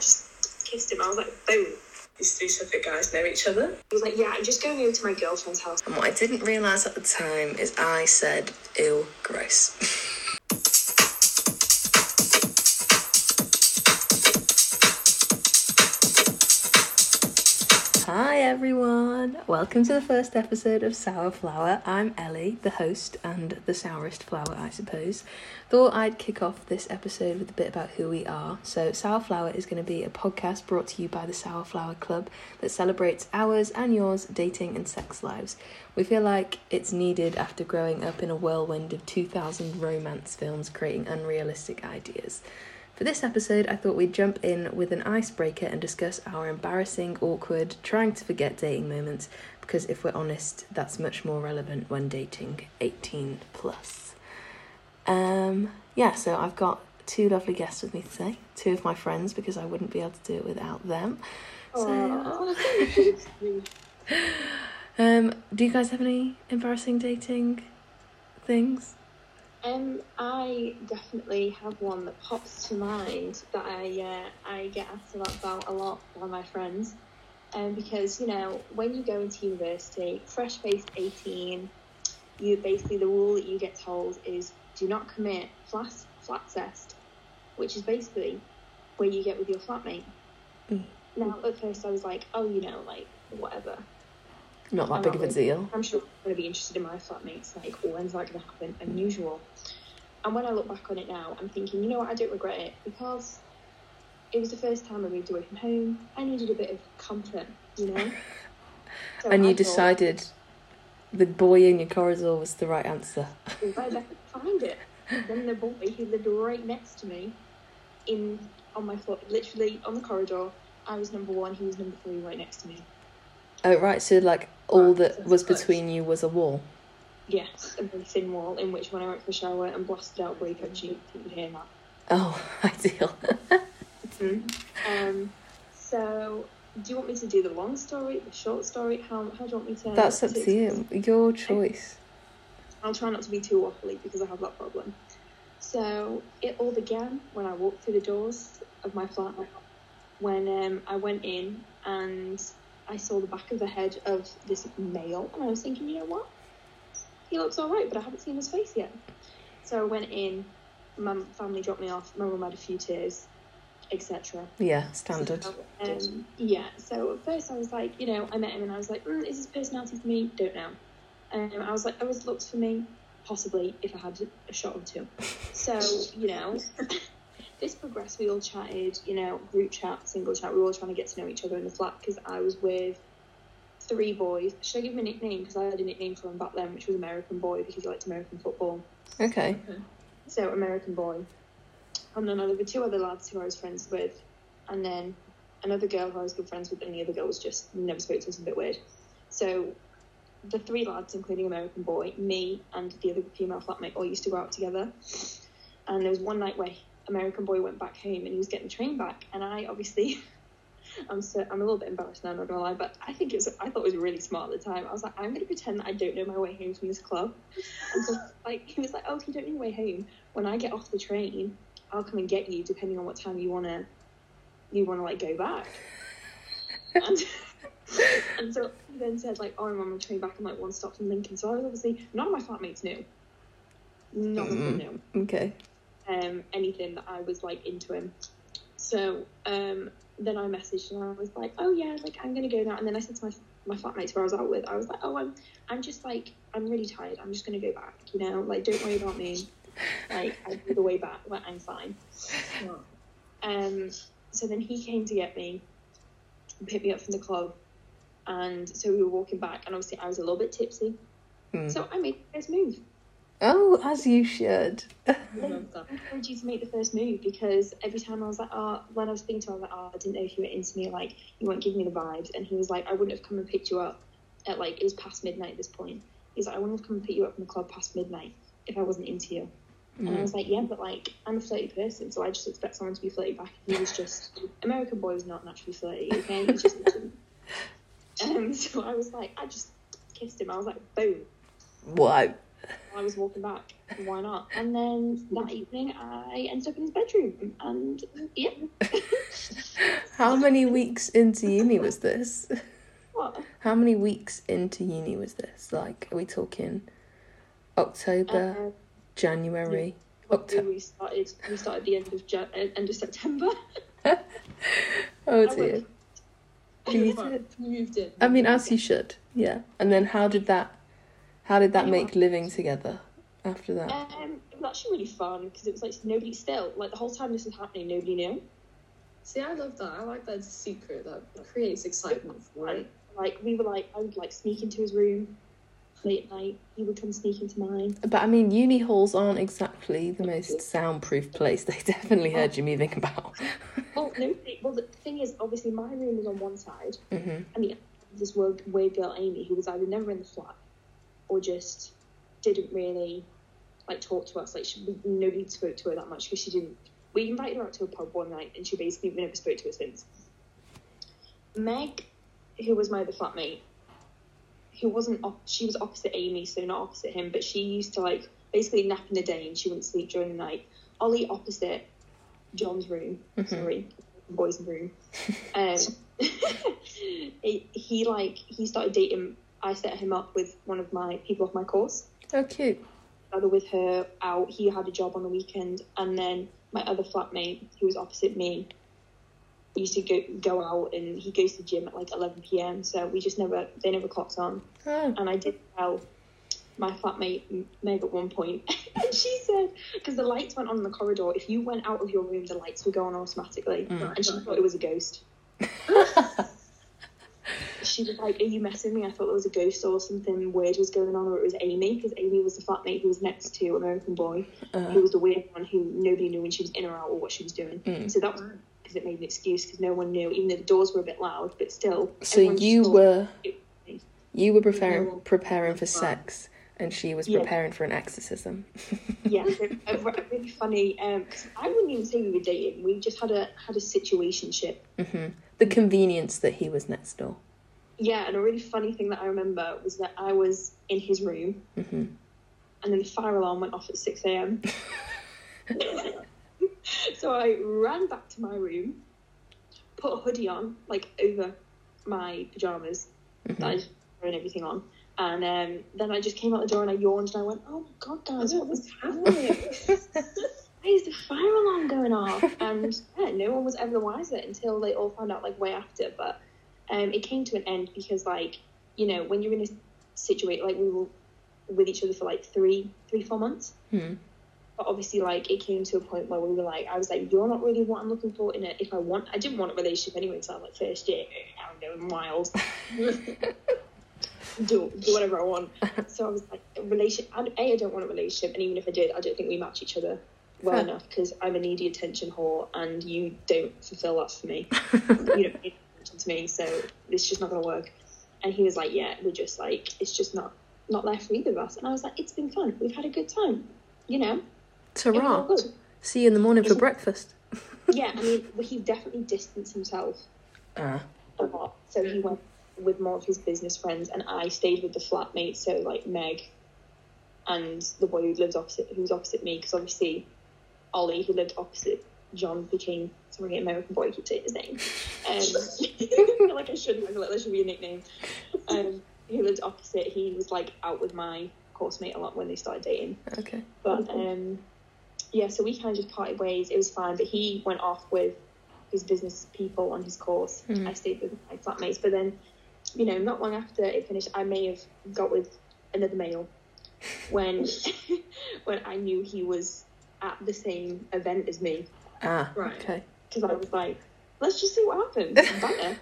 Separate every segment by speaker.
Speaker 1: just kissed him. I was like, boom.
Speaker 2: These three separate guys know each other.
Speaker 1: He was like, yeah, I'm just going over to my girlfriend's house.
Speaker 2: And what I didn't realise at the time is I said, ew, gross. everyone! Welcome to the first episode of Sour Flower. I'm Ellie, the host and the sourest flower, I suppose. Thought I'd kick off this episode with a bit about who we are. So, Sour Flower is going to be a podcast brought to you by the Sour Flower Club that celebrates ours and yours dating and sex lives. We feel like it's needed after growing up in a whirlwind of 2000 romance films creating unrealistic ideas. For this episode, I thought we'd jump in with an icebreaker and discuss our embarrassing, awkward, trying to forget dating moments, because if we're honest, that's much more relevant when dating 18 plus. Um, yeah, so I've got two lovely guests with me today, two of my friends, because I wouldn't be able to do it without them. So, um, do you guys have any embarrassing dating things?
Speaker 1: Um, I definitely have one that pops to mind that I uh, I get asked about a lot by my friends. Um, because you know when you go into university, fresh faced eighteen, you basically the rule that you get told is do not commit flat flat test, which is basically where you get with your flatmate.
Speaker 2: Mm.
Speaker 1: Now at first I was like, oh you know like whatever.
Speaker 2: Not that
Speaker 1: I'm
Speaker 2: big
Speaker 1: not
Speaker 2: of a deal.
Speaker 1: I'm sure I'm going to be interested in my flatmates. Like, when's that going to happen? Unusual. And when I look back on it now, I'm thinking, you know what? I don't regret it because it was the first time I moved away from home. I needed a bit of comfort, you know. So
Speaker 2: And
Speaker 1: I
Speaker 2: you decided the boy in your corridor was the right answer.
Speaker 1: where the heck find it? Then the boy who lived right next to me, in on my floor, literally on the corridor. I was number one. He was number three, right next to me.
Speaker 2: Oh, right, so like all that was between you was a wall.
Speaker 1: Yes, a very thin wall in which, when I went for a shower and blasted out breakup cheek, you could hear that.
Speaker 2: Oh, ideal.
Speaker 1: Um, so, do you want me to do the long story, the short story? How, how do you want me to?
Speaker 2: That's up to you. Your choice.
Speaker 1: I'll try not to be too waffly because I have that problem. So, it all began when I walked through the doors of my flat. When um, I went in and I saw the back of the head of this male, and I was thinking, you know what? He looks alright, but I haven't seen his face yet. So I went in. My family dropped me off. My mum had a few tears, etc.
Speaker 2: Yeah, standard.
Speaker 1: Um, yeah, so at first I was like, you know, I met him and I was like, mm, is his personality for me? Don't know. Um, I was like, oh, his looks for me? Possibly, if I had a shot or two. So, you know, this progressed. We all chatted, you know, group chat, single chat. We were all trying to get to know each other in the flat because I was with three boys. Should I give him a nickname? Because I had a nickname for him back then, which was American Boy because he liked American football.
Speaker 2: Okay.
Speaker 1: So American Boy. And then there were two other lads who I was friends with, and then another girl who I was good friends with, and the other girl was just never spoke to us, a bit weird. So the three lads, including American Boy, me, and the other female flatmate, all used to go out together. And there was one night where American Boy went back home and he was getting the train back, and I obviously. I'm so I'm a little bit embarrassed now, I'm not gonna lie, but I think it was I thought it was really smart at the time. I was like, I'm gonna pretend that I don't know my way home from this club. And so like he was like, Oh, if you don't know your way home, when I get off the train, I'll come and get you depending on what time you wanna you wanna like go back. and, and so he then said like, Oh, I'm on the train back, I'm like one stop from Lincoln. So I was obviously none of my flatmates knew. None of them knew
Speaker 2: Okay.
Speaker 1: Um, anything that I was like into him. So um, then I messaged and I was like, oh yeah, like I'm gonna go now. And then I said to my my flatmates who I was out with, I was like, oh, I'm I'm just like I'm really tired. I'm just gonna go back. You know, like don't worry about me. Like I do the way back. Like I'm fine. Um. So then he came to get me, and pick me up from the club, and so we were walking back. And obviously I was a little bit tipsy.
Speaker 2: Hmm.
Speaker 1: So I made this move.
Speaker 2: Oh, as you should.
Speaker 1: I encourage you to make the first move because every time I was like, oh, when I was speaking to him, I was like, oh, I didn't know if you were into me, like, you weren't giving me the vibes. And he was like, I wouldn't have come and picked you up at like, it was past midnight at this point. He's like, I wouldn't have come and picked you up from the club past midnight if I wasn't into you. And I was like, yeah, but like, I'm a flirty person, so I just expect someone to be flirty back. And he was just, American boy was not naturally flirty, okay? He just Um, so I was like, I just kissed him. I was like, boom.
Speaker 2: Wow.
Speaker 1: I was walking back. Why not? And then that evening, I ended up in his bedroom, and yeah,
Speaker 2: How many weeks into uni was this?
Speaker 1: What?
Speaker 2: How many weeks into uni was this? Like, are we talking October,
Speaker 1: Uh,
Speaker 2: January?
Speaker 1: Probably
Speaker 2: Octo-
Speaker 1: we started we started the end of Jan- end of September.
Speaker 2: Oh dear. You
Speaker 1: I
Speaker 2: did.
Speaker 1: moved in.
Speaker 2: I mean, as you should, yeah. And then how did that? How did that
Speaker 1: Anyway.
Speaker 2: make living together after that?
Speaker 1: Um, it was actually really fun because it was like nobody still like the whole time this was happening, nobody knew.
Speaker 3: See, I love that. I like that it's a secret that creates excitement for
Speaker 1: Like,
Speaker 3: it.
Speaker 1: like we were like I would like sneak into his room late at night. He would come sneak into mine.
Speaker 2: But I mean, uni halls aren't exactly the most soundproof place. They definitely heard you moving about.
Speaker 1: Well, no, well the thing is, obviously my room was on one side,
Speaker 2: hmm
Speaker 1: and the this weird, weird girl Amy, who was either never in the flat or just didn't really like talk to us. Like she, we, nobody spoke to her that much because she didn't. We invited her out to a pub one night, and she basically never spoke to us since. Meg, who was my other flatmate, who wasn't op- she was opposite Amy, so not opposite him, but she used to like basically nap in the day and she wouldn't sleep during the night. Ollie opposite John's room,
Speaker 2: Mhm.
Speaker 1: sorry, boys' room. Um, he, he like he started dating. I set him up with one of my people off my course.
Speaker 2: Oh, cute.
Speaker 1: Either with her out, he had a job on the weekend, and then my other flatmate, who was opposite me, used to go go out, and he goes to the gym at like eleven p.m. So we just never they never clocked on.
Speaker 2: Oh,
Speaker 1: And I did tell my flatmate Meg at one point, and she said because the lights went on in the corridor. If you went out of your room, the lights would go on automatically,
Speaker 2: Mm.
Speaker 1: and she thought it was a ghost. she was like, "Are you messing with me?" I thought there was a ghost or something weird was going on, or it was Amy because Amy was the flatmate who was next to American Boy, who
Speaker 2: uh,
Speaker 1: was the weird one who nobody knew when she was in or out or what she was doing.
Speaker 2: Mm.
Speaker 1: So that was because it made an excuse because no one knew, even though the doors were a bit loud, but still.
Speaker 2: so you were you were preparing
Speaker 3: No.
Speaker 2: preparing for sex, and she was
Speaker 1: Yeah.
Speaker 2: preparing for an exorcism.
Speaker 1: yeah, a, a, a really funny. Because I wouldn't even say we were dating. We just had a had a situationship.
Speaker 2: hmm The convenience that he was next door.
Speaker 1: Yeah, and a really funny thing that I remember was that I was in his room,
Speaker 2: hmm
Speaker 1: and then the fire alarm went off at six a.m. so I ran back to my room, put a hoodie on, like over my pajamas that I just thrown everything on. And um, then I just came out the door and I yawned and I went, "Oh my god, guys, what was happening? Why is the fire alarm going off?" And yeah, no one was ever the wiser until they all found out like way after. But um, it came to an end because like you know when you're in a situation like we were with each other for like three, three, four months.
Speaker 2: Hmm.
Speaker 1: But obviously, like it came to a point where we were like, I was like, "You're not really what I'm looking for in it. If I want, I didn't want a relationship anyway until I'm like first year. I'm going wild, do do whatever I want." So I was like, a relationship. A, I don't want a relationship, and even if I did, I don't think we match each other well
Speaker 2: Fair.
Speaker 1: enough because I'm a needy attention whore, and you don't fulfill that for me. you don't to me, so it's just not gonna work. And he was like, "Yeah, we're just like, it's just not not there for either of us." And I was like, "It's been fun. We've had a good time, you know."
Speaker 2: Ta-ra. See you in the morning for
Speaker 1: Isn't-
Speaker 2: breakfast.
Speaker 1: Yeah, I mean, he definitely distanced himself
Speaker 2: Ah,
Speaker 1: a lot. So he went with more of his business friends, and I stayed with the flatmates. So like Meg and the boy who lives opposite, who's opposite me, because obviously Ollie, who lived opposite John, became sorry, American boy. I keep saying his name. Um, I feel like I shouldn't. I feel like that should be a nickname. Um, who lived opposite? He was like out with my course mate a lot when they started dating.
Speaker 2: okay.
Speaker 1: But um, yeah, so we kind of just parted ways. It was fine, but he went off with his business people on his course.
Speaker 2: Mhm.
Speaker 1: I stayed with my flatmates, but then, you know, not long after it finished, I may have got with another male when when I knew he was at the same event as me
Speaker 2: Ah,
Speaker 3: Right.
Speaker 2: okay.
Speaker 1: because I was like, let's just see what happens.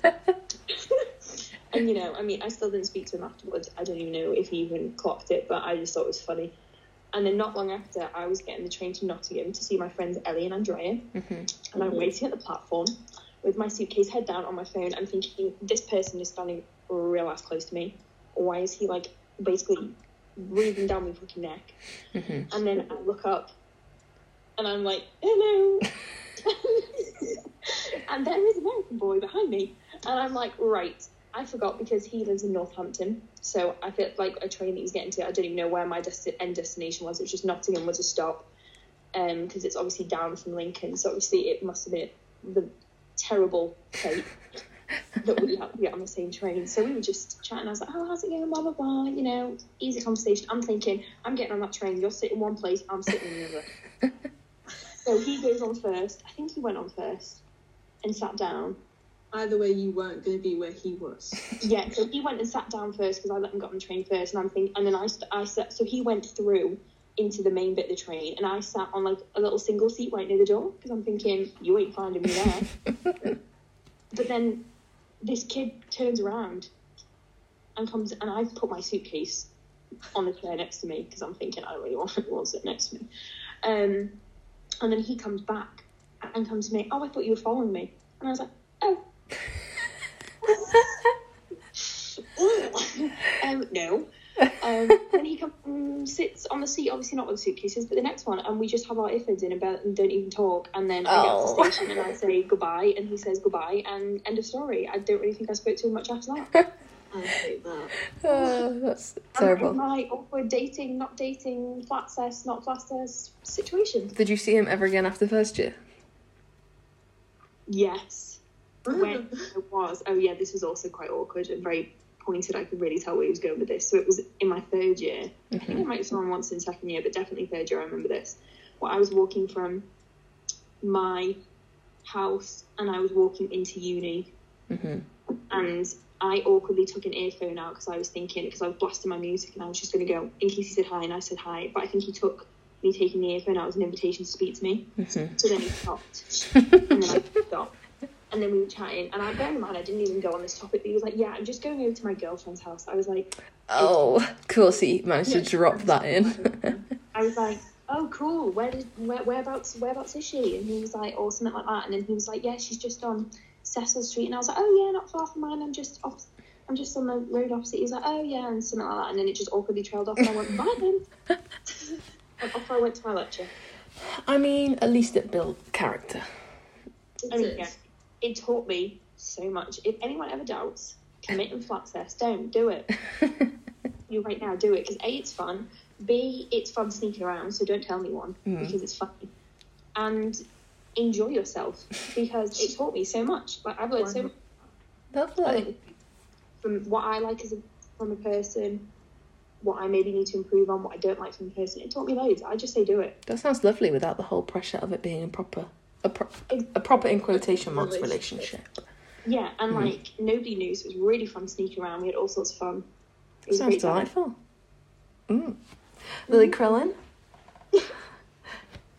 Speaker 1: And you know, I mean, I still didn't speak to him afterwards. I don't even know if he even clocked it, but I just thought it was funny. And then not long after, I was getting the train to Nottingham to see my friends Ellie and Andrea,
Speaker 2: hmm
Speaker 1: and I'm waiting at the platform with my suitcase head down on my phone. I'm thinking, this person is standing real ass close to me. Why is he like basically breathing down my fucking neck?
Speaker 2: hmm
Speaker 1: And then I look up and I'm like, hello. and there is an American boy behind me. And I'm like, right. I forgot because he lives in Northampton. So I feel like a train that he's getting to, I don't even know where my desti- end destination was. It was just Nottingham was a stop. Um, because it's obviously down from Lincoln. So obviously it must have been the terrible fate that we had to get on the same train. So we were just chatting. I was like, "Oh, how's it going?" Blah blah blah. You know, easy conversation. I'm thinking, I'm getting on that train. You're sitting one place. I'm sitting in the other. so he goes on first. I think he went on first and sat down.
Speaker 3: Either way, you weren't going to be where he was.
Speaker 1: Yeah, so he went and sat down first because I let him get on the train first, and I'm thinking, and then I, st- I sat. So he went through into the main bit of the train, and I sat on like a little single seat right near the door because I'm thinking, you ain't finding me there. but then this kid turns around and comes, and I've put my suitcase on the chair next to me because I'm thinking I don't really want anyone to sit next to me. Um, and then he comes back and comes to me. Oh, I thought you were following me, and I was like, oh. um, no. Um, then he comes and sits on the seat, obviously not with the suitcases, but the next one, and we just have our iffords in about and don't even talk. And then I get
Speaker 2: Oh.
Speaker 1: to the station and I say goodbye, and he says goodbye, and end of story. I don't really think I spoke to him much after that.
Speaker 3: I hate that.
Speaker 2: Oh, that's
Speaker 1: And
Speaker 2: terrible.
Speaker 1: my awkward dating, not dating, flat cess, not flat cess situation.
Speaker 2: Did you see him ever again after first year?
Speaker 1: Yes. when it was, oh yeah, this was also quite awkward and very pointed. I could really tell where he was going with this. So it was in my third year. I think I might have someone once in second year, but definitely third year. I remember this. Well, I was walking from my house and I was walking into uni,
Speaker 2: hmm
Speaker 1: and I awkwardly took an earphone out because I was thinking because I was blasting my music and I was just going to go in case he said hi and I said hi, but I think he took me taking the earphone out as an invitation to speak to me.
Speaker 2: hmm
Speaker 1: So then he stopped and then I stopped. And then we were chatting, and I bear in mind I didn't even go on this topic. But he was like, "Yeah, I'm just going over to my girlfriend's house." I was like,
Speaker 2: Oh, of course he managed to drop that in.
Speaker 1: "I was like, oh, cool. Where did where, whereabouts whereabouts is she?" And he was like, "Or something like that." And then he was like, "Yeah, she's just on Cecil Street." And I was like, "Oh yeah, not far from mine. I'm just off. I'm just on the road opposite." He was like, "Oh yeah," and something like that. And then it just awkwardly trailed off, and I went, "Bye then." and off I went to my lecture.
Speaker 2: I mean, at least it built character.
Speaker 3: It
Speaker 1: I mean, yeah, it taught me so much. If anyone ever doubts, commit and flat cest. Don't do it. you right now do it because a it's fun. B it's fun sneaking around. So don't tell anyone
Speaker 2: Mm.
Speaker 1: because it's fun. And enjoy yourself because it taught me so much. Like I've learned so much
Speaker 2: Lovely.
Speaker 1: from what I like as a from a person, what I maybe need to improve on, what I don't like from a person. It taught me loads. I just say do it.
Speaker 2: That sounds lovely without the whole pressure of it being a proper, a, pro- a proper in quotation marks relationship.
Speaker 1: Yeah, and
Speaker 2: Mhm.
Speaker 1: like nobody knew, so it was really fun sneaking around. We had all sorts of fun. It
Speaker 2: Sounds delightful. Mm. Lily Krellin?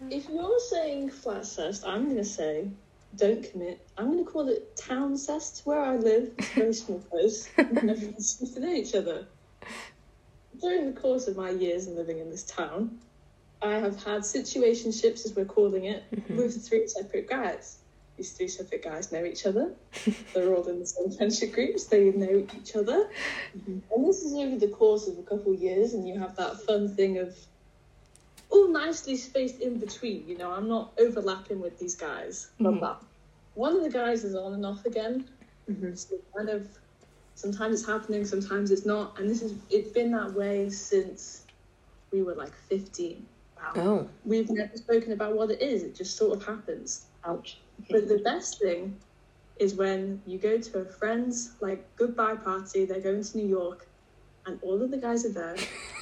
Speaker 3: If you're saying flat cest, I'm going to say don't commit. I'm going to call it town cest. Where I live, it's a very small place. and everyone seems to know each other. During the course of my years in living in this town, I have had situationships, as we're calling it,
Speaker 2: Mhm.
Speaker 3: with three separate guys. These three separate guys know each other. They're all in the same friendship groups. They know each other. And this is over the course of a couple of years, and you have that fun thing of all nicely spaced in between. You know, I'm not overlapping with these guys.
Speaker 2: Mhm.
Speaker 3: that. One of the guys is on and off again.
Speaker 1: Mhm.
Speaker 3: So kind of sometimes it's happening, sometimes it's not. And this is it's been that way since we were like 15. Wow.
Speaker 2: Oh.
Speaker 3: We've never spoken about what it is. It just sort of happens.
Speaker 1: Ouch.
Speaker 3: But the best thing is when you go to a friend's like goodbye party, they're going to New York, and all of the guys are there.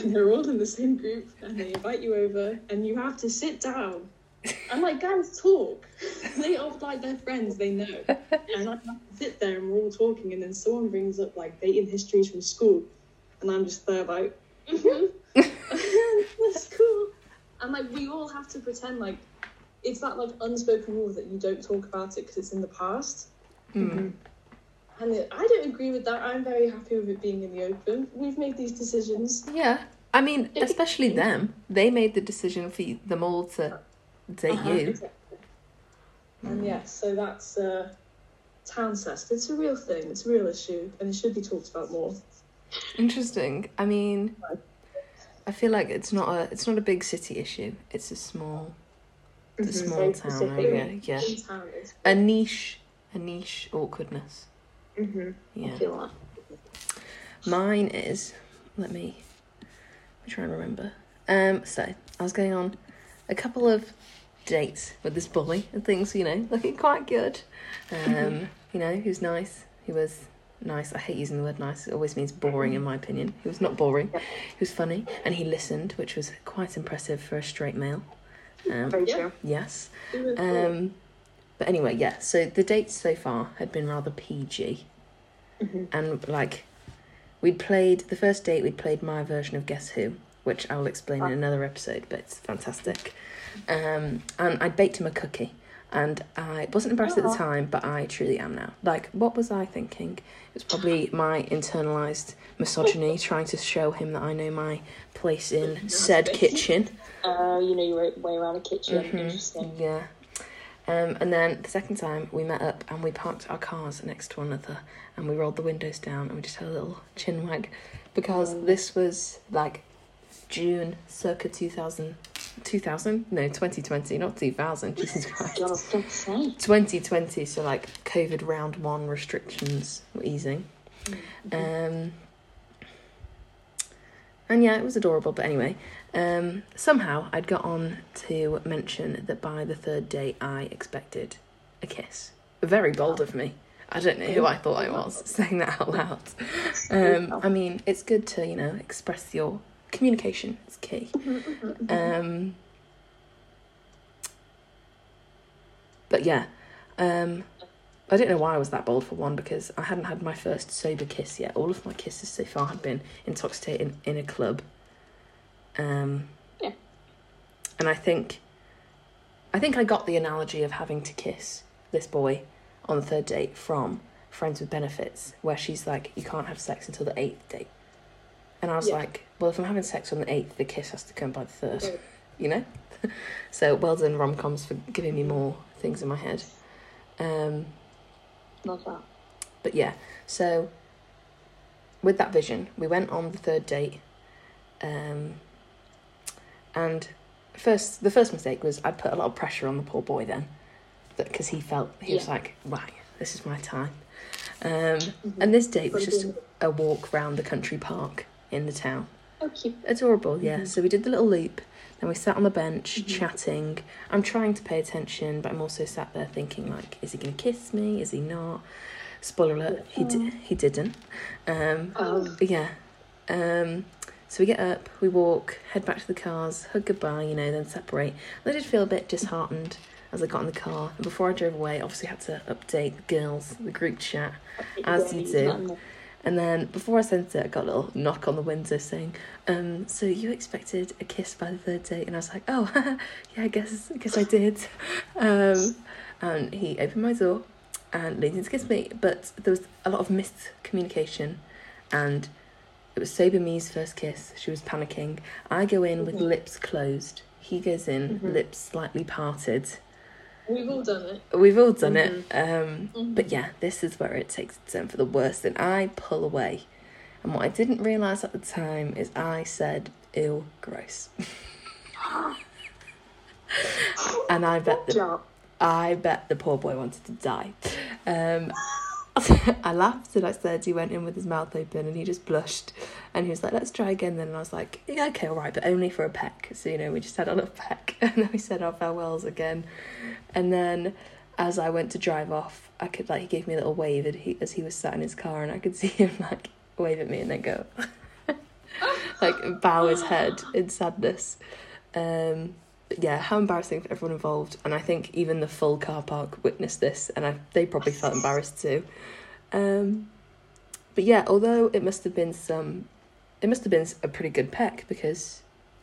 Speaker 3: and they're all in the same group, and they invite you over, and you have to sit down. And like guys talk. they are like their friends, they know. And I have to sit there and we're all talking, and then someone brings up like dating histories from school, and I'm just there like, "Mhm." that's cool. And like we all have to pretend like it's that like unspoken rule that you don't talk about it because it's in the past.
Speaker 2: Mm.
Speaker 3: And I don't agree with that. I'm very happy with it being in the open. We've made these decisions.
Speaker 2: Yeah. I mean, especially them. They made the decision for them all to date
Speaker 3: Uh-huh,
Speaker 2: you.
Speaker 3: exactly. And yeah, so that's uh, town cest. It's a real thing. It's a real issue, and it should be talked about more.
Speaker 2: Interesting. I mean, I feel like it's not a it's not a big city issue. It's a small it's a
Speaker 1: Mhm.
Speaker 2: small town area. Yeah.
Speaker 3: In town, it's
Speaker 2: A niche a niche awkwardness.
Speaker 1: Mm-hmm.
Speaker 2: Yeah.
Speaker 1: I feel that.
Speaker 2: Mine is let me let me try and remember. Um so I was going on a couple of dates with this boy and things, you know, looking quite good. Um, you know, he was nice. He was nice. I hate using the word nice. It always means boring, in my opinion. He was not boring.
Speaker 1: Yeah.
Speaker 2: He was funny, and he listened, which was quite impressive for a straight male. Um,
Speaker 1: Very
Speaker 3: Yeah.
Speaker 1: true.
Speaker 2: yes. Um, but anyway, yeah. So the dates so far had been rather PG,
Speaker 1: Mhm.
Speaker 2: and like we'd played the first date. We'd played my version of Guess Who, which I will explain in another episode. But it's fantastic. Um, and I baked him a cookie, and I wasn't embarrassed at the time, but I truly am now. Like, what was I thinking? It was probably my internalized misogyny trying to show him that I know my place in said kitchen.
Speaker 1: Uh, you know your way around a kitchen.
Speaker 2: Mhm.
Speaker 1: Interesting.
Speaker 2: Yeah. Um, and then the second time we met up and we parked our cars next to one another and we rolled the windows down and we just had a little chin wag because this was like June circa 2000. 2000? No, 2020, not 2000. Jesus Christ.
Speaker 1: God, I was going to say.
Speaker 2: 2020, so like COVID round one restrictions were easing. Um, and yeah, it was adorable. But anyway, um, somehow I'd got on to mention that by the third day I expected a kiss. Very bold of me. I don't know who I thought I was saying that out loud. Um, I mean, it's good to you know express your communication. It's key. Um, but yeah, um, I don't know why I was that bold for one because I hadn't had my first sober kiss yet. All of my kisses so far had been intoxicated in, in a club. Um,
Speaker 1: Yeah.
Speaker 2: And I think, I think I got the analogy of having to kiss this boy on the third date from Friends with Benefits, where she's like, you can't have sex until the eighth date. And I was
Speaker 3: Yeah.
Speaker 2: like, well, if I'm having sex on the eighth, the kiss has to come by the third
Speaker 3: Yeah.
Speaker 2: you know. so well done rom coms for giving me more things in my head. Um,
Speaker 1: Love that.
Speaker 2: but yeah, so with that vision, we went on the third date, um, and first the first mistake was I put a lot of pressure on the poor boy then, because he felt he was like, right, this is my time. Um, and this date was just a walk round the country park in the town.
Speaker 1: Oh, cute.
Speaker 2: Adorable, yeah.
Speaker 1: Mhm.
Speaker 2: So we did the little loop. Then we sat on the bench
Speaker 1: Mhm.
Speaker 2: chatting. I'm trying to pay attention, but I'm also sat there thinking like, is he going to kiss me? Is he not? Spoiler alert, he di- he didn't. Um,
Speaker 1: Oh.
Speaker 2: yeah. Um, so we get up, we walk, head back to the cars, hug goodbye, you know, then separate. And I did feel a bit disheartened as I got in the car. And before I drove away, obviously had to update the girls, the group chat. As you do. And then before I sent it, I got a little knock on the window saying, um, "So you expected a kiss by the third date?" And I was like, "Oh, yeah, I guess, I guess I did." Um, and he opened my door and leaned in to kiss me, but there was a lot of miscommunication, and it was sober me's first kiss. She was panicking. I go in with
Speaker 1: Mhm.
Speaker 2: lips closed. He goes in,
Speaker 1: Mhm.
Speaker 2: lips slightly parted.
Speaker 3: We've all done it.
Speaker 2: We've all done it. Um,
Speaker 3: Mhm.
Speaker 2: but yeah, this is where it takes a turn for the worst, and I pull away. And what I didn't realise at the time is I said, ew, gross. and I bet the, I bet the poor boy wanted to die. Um, I laughed and I said he went in with his mouth open and he just blushed and he was like, let's try again then. And I was like, yeah, okay, all right, but only for a peck. So, you know, we just had a little peck and then we said our farewells again. And then as I went to drive off, I could, like, he gave me a little wave and he, as he was sat in his car and I could see him, like, wave at me and then go, like, bow his head in sadness. Um, but yeah, how embarrassing for everyone involved. And I think even the full car park witnessed this, and I, they probably felt embarrassed too. Um, but yeah, although it must have been some, it must have been a pretty good peck because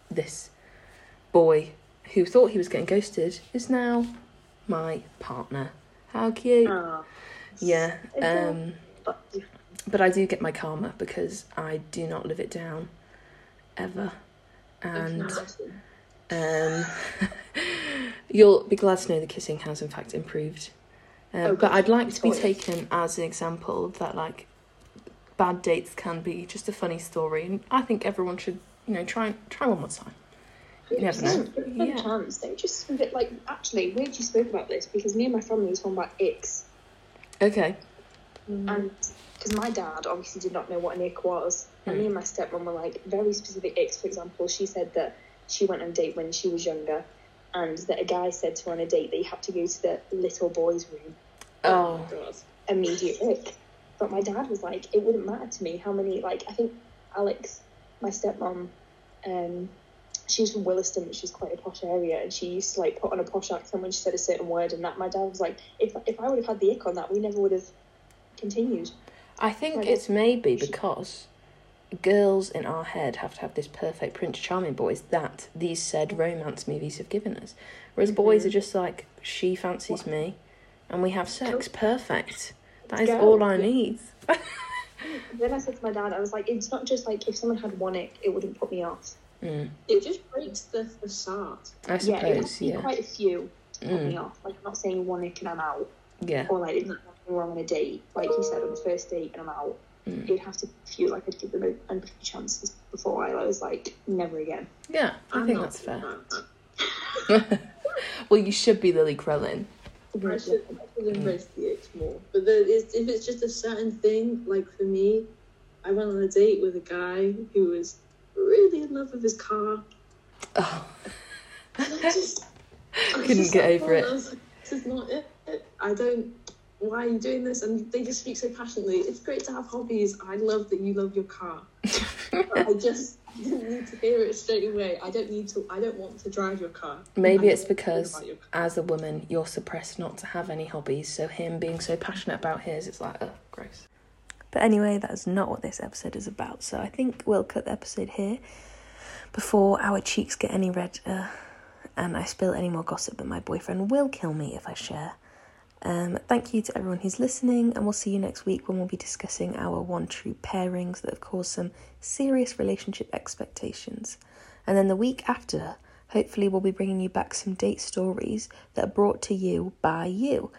Speaker 2: this boy who thought he was getting ghosted is now my partner. How cute!
Speaker 1: Ah,
Speaker 2: Yeah. Um,
Speaker 1: but
Speaker 2: but I do get my karma because I do not live it down, ever. And um, you'll be glad to know the kissing has in fact improved. Um,
Speaker 1: Oh,
Speaker 2: but. I'd like to be
Speaker 1: Sorry.
Speaker 2: taken as an example that like bad dates can be just a funny story, and I think everyone should you know try try one more time. You never know.
Speaker 1: A
Speaker 2: Yeah.
Speaker 1: chance. They just a bit like actually weird you spoke about this because me and my family was talking about icks
Speaker 2: Okay.
Speaker 1: and because my dad obviously did not know what an ick was and
Speaker 2: Hmm.
Speaker 1: me and my stepmom were like very specific icks. For example, she said that she went on a date when she was younger and that a guy said to her on a date that you have to go to the little boys' room
Speaker 2: Oh,
Speaker 3: God.
Speaker 1: immediately. But my dad was like, it wouldn't matter to me how many. Like I think Alex, my stepmom, um, she's from Williston, which is quite a posh area, and she used to like put on a posh accent when she said a certain word, and that my dad was like, if if I would have had the ick on that, we never would have continued.
Speaker 2: I think
Speaker 1: Like,
Speaker 2: it's maybe because girls in our head have to have this perfect Prince Charming boys that these said romance movies have given us. Whereas boys
Speaker 1: Mhm.
Speaker 2: are just like, she fancies me and we have sex. Perfect. That is
Speaker 1: Go.
Speaker 2: all I need.
Speaker 1: Then I said to my dad, I was like, it's not just like if someone had one ick, it wouldn't put me off.
Speaker 2: Mm,
Speaker 3: It just breaks the facade.
Speaker 2: I
Speaker 1: yeah, it has
Speaker 2: suppose, yeah.
Speaker 1: quite a few to put
Speaker 2: Mm.
Speaker 1: me off. Like I'm not saying one ick and I'm out,
Speaker 2: Yeah.
Speaker 1: or like there's nothing wrong on a date, like he said on the first date and I'm out.
Speaker 2: Mm.
Speaker 1: It'd have to feel. Like I'd give them a, a few chances before I was like, never again.
Speaker 2: Yeah, I
Speaker 3: I'm
Speaker 2: think that's fair.
Speaker 3: that.
Speaker 2: well, you should be Lily Crellin.
Speaker 3: I should, I should embrace the icks more. But the, it's, if it's just a certain thing, like for me, I went on a date with a guy who was really in love with his car.
Speaker 2: Oh,
Speaker 3: I just I
Speaker 2: Couldn't
Speaker 3: just
Speaker 2: get
Speaker 3: like,
Speaker 2: over it.
Speaker 3: Like, this is not it. I don't. Why are you doing this? And they just speak so passionately. It's great to have hobbies. I love that you love your car. I just didn't need to hear it straight away. I don't need to. I don't want to drive your car.
Speaker 2: Maybe it's because
Speaker 3: about your car.
Speaker 2: as a woman, you're suppressed not to have any hobbies, so him being so passionate about his, it's like, oh, gross. But anyway, that is not what this episode is about, so I think we'll cut the episode here before our cheeks get any redder uh, and I spill any more gossip that my boyfriend will kill me if I share. Um, thank you to everyone who's listening, and we'll see you next week when we'll be discussing our one true pairings that have caused some serious relationship expectations. And then the week after, hopefully, we'll be bringing you back some date stories that are brought to you by you.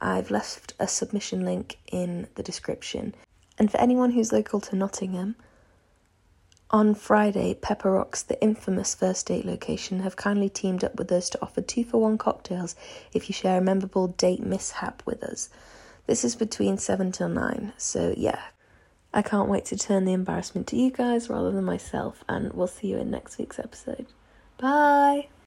Speaker 2: I've left a submission link in the description. And for anyone who's local to Nottingham, on Friday, Pepper Rocks, the infamous first date location, have kindly teamed up with us to offer two for one cocktails if you share a memorable date mishap with us. This is between 7 till 9, so yeah. I can't wait to turn the embarrassment to you guys rather than myself, and we'll see you in next week's episode. Bye!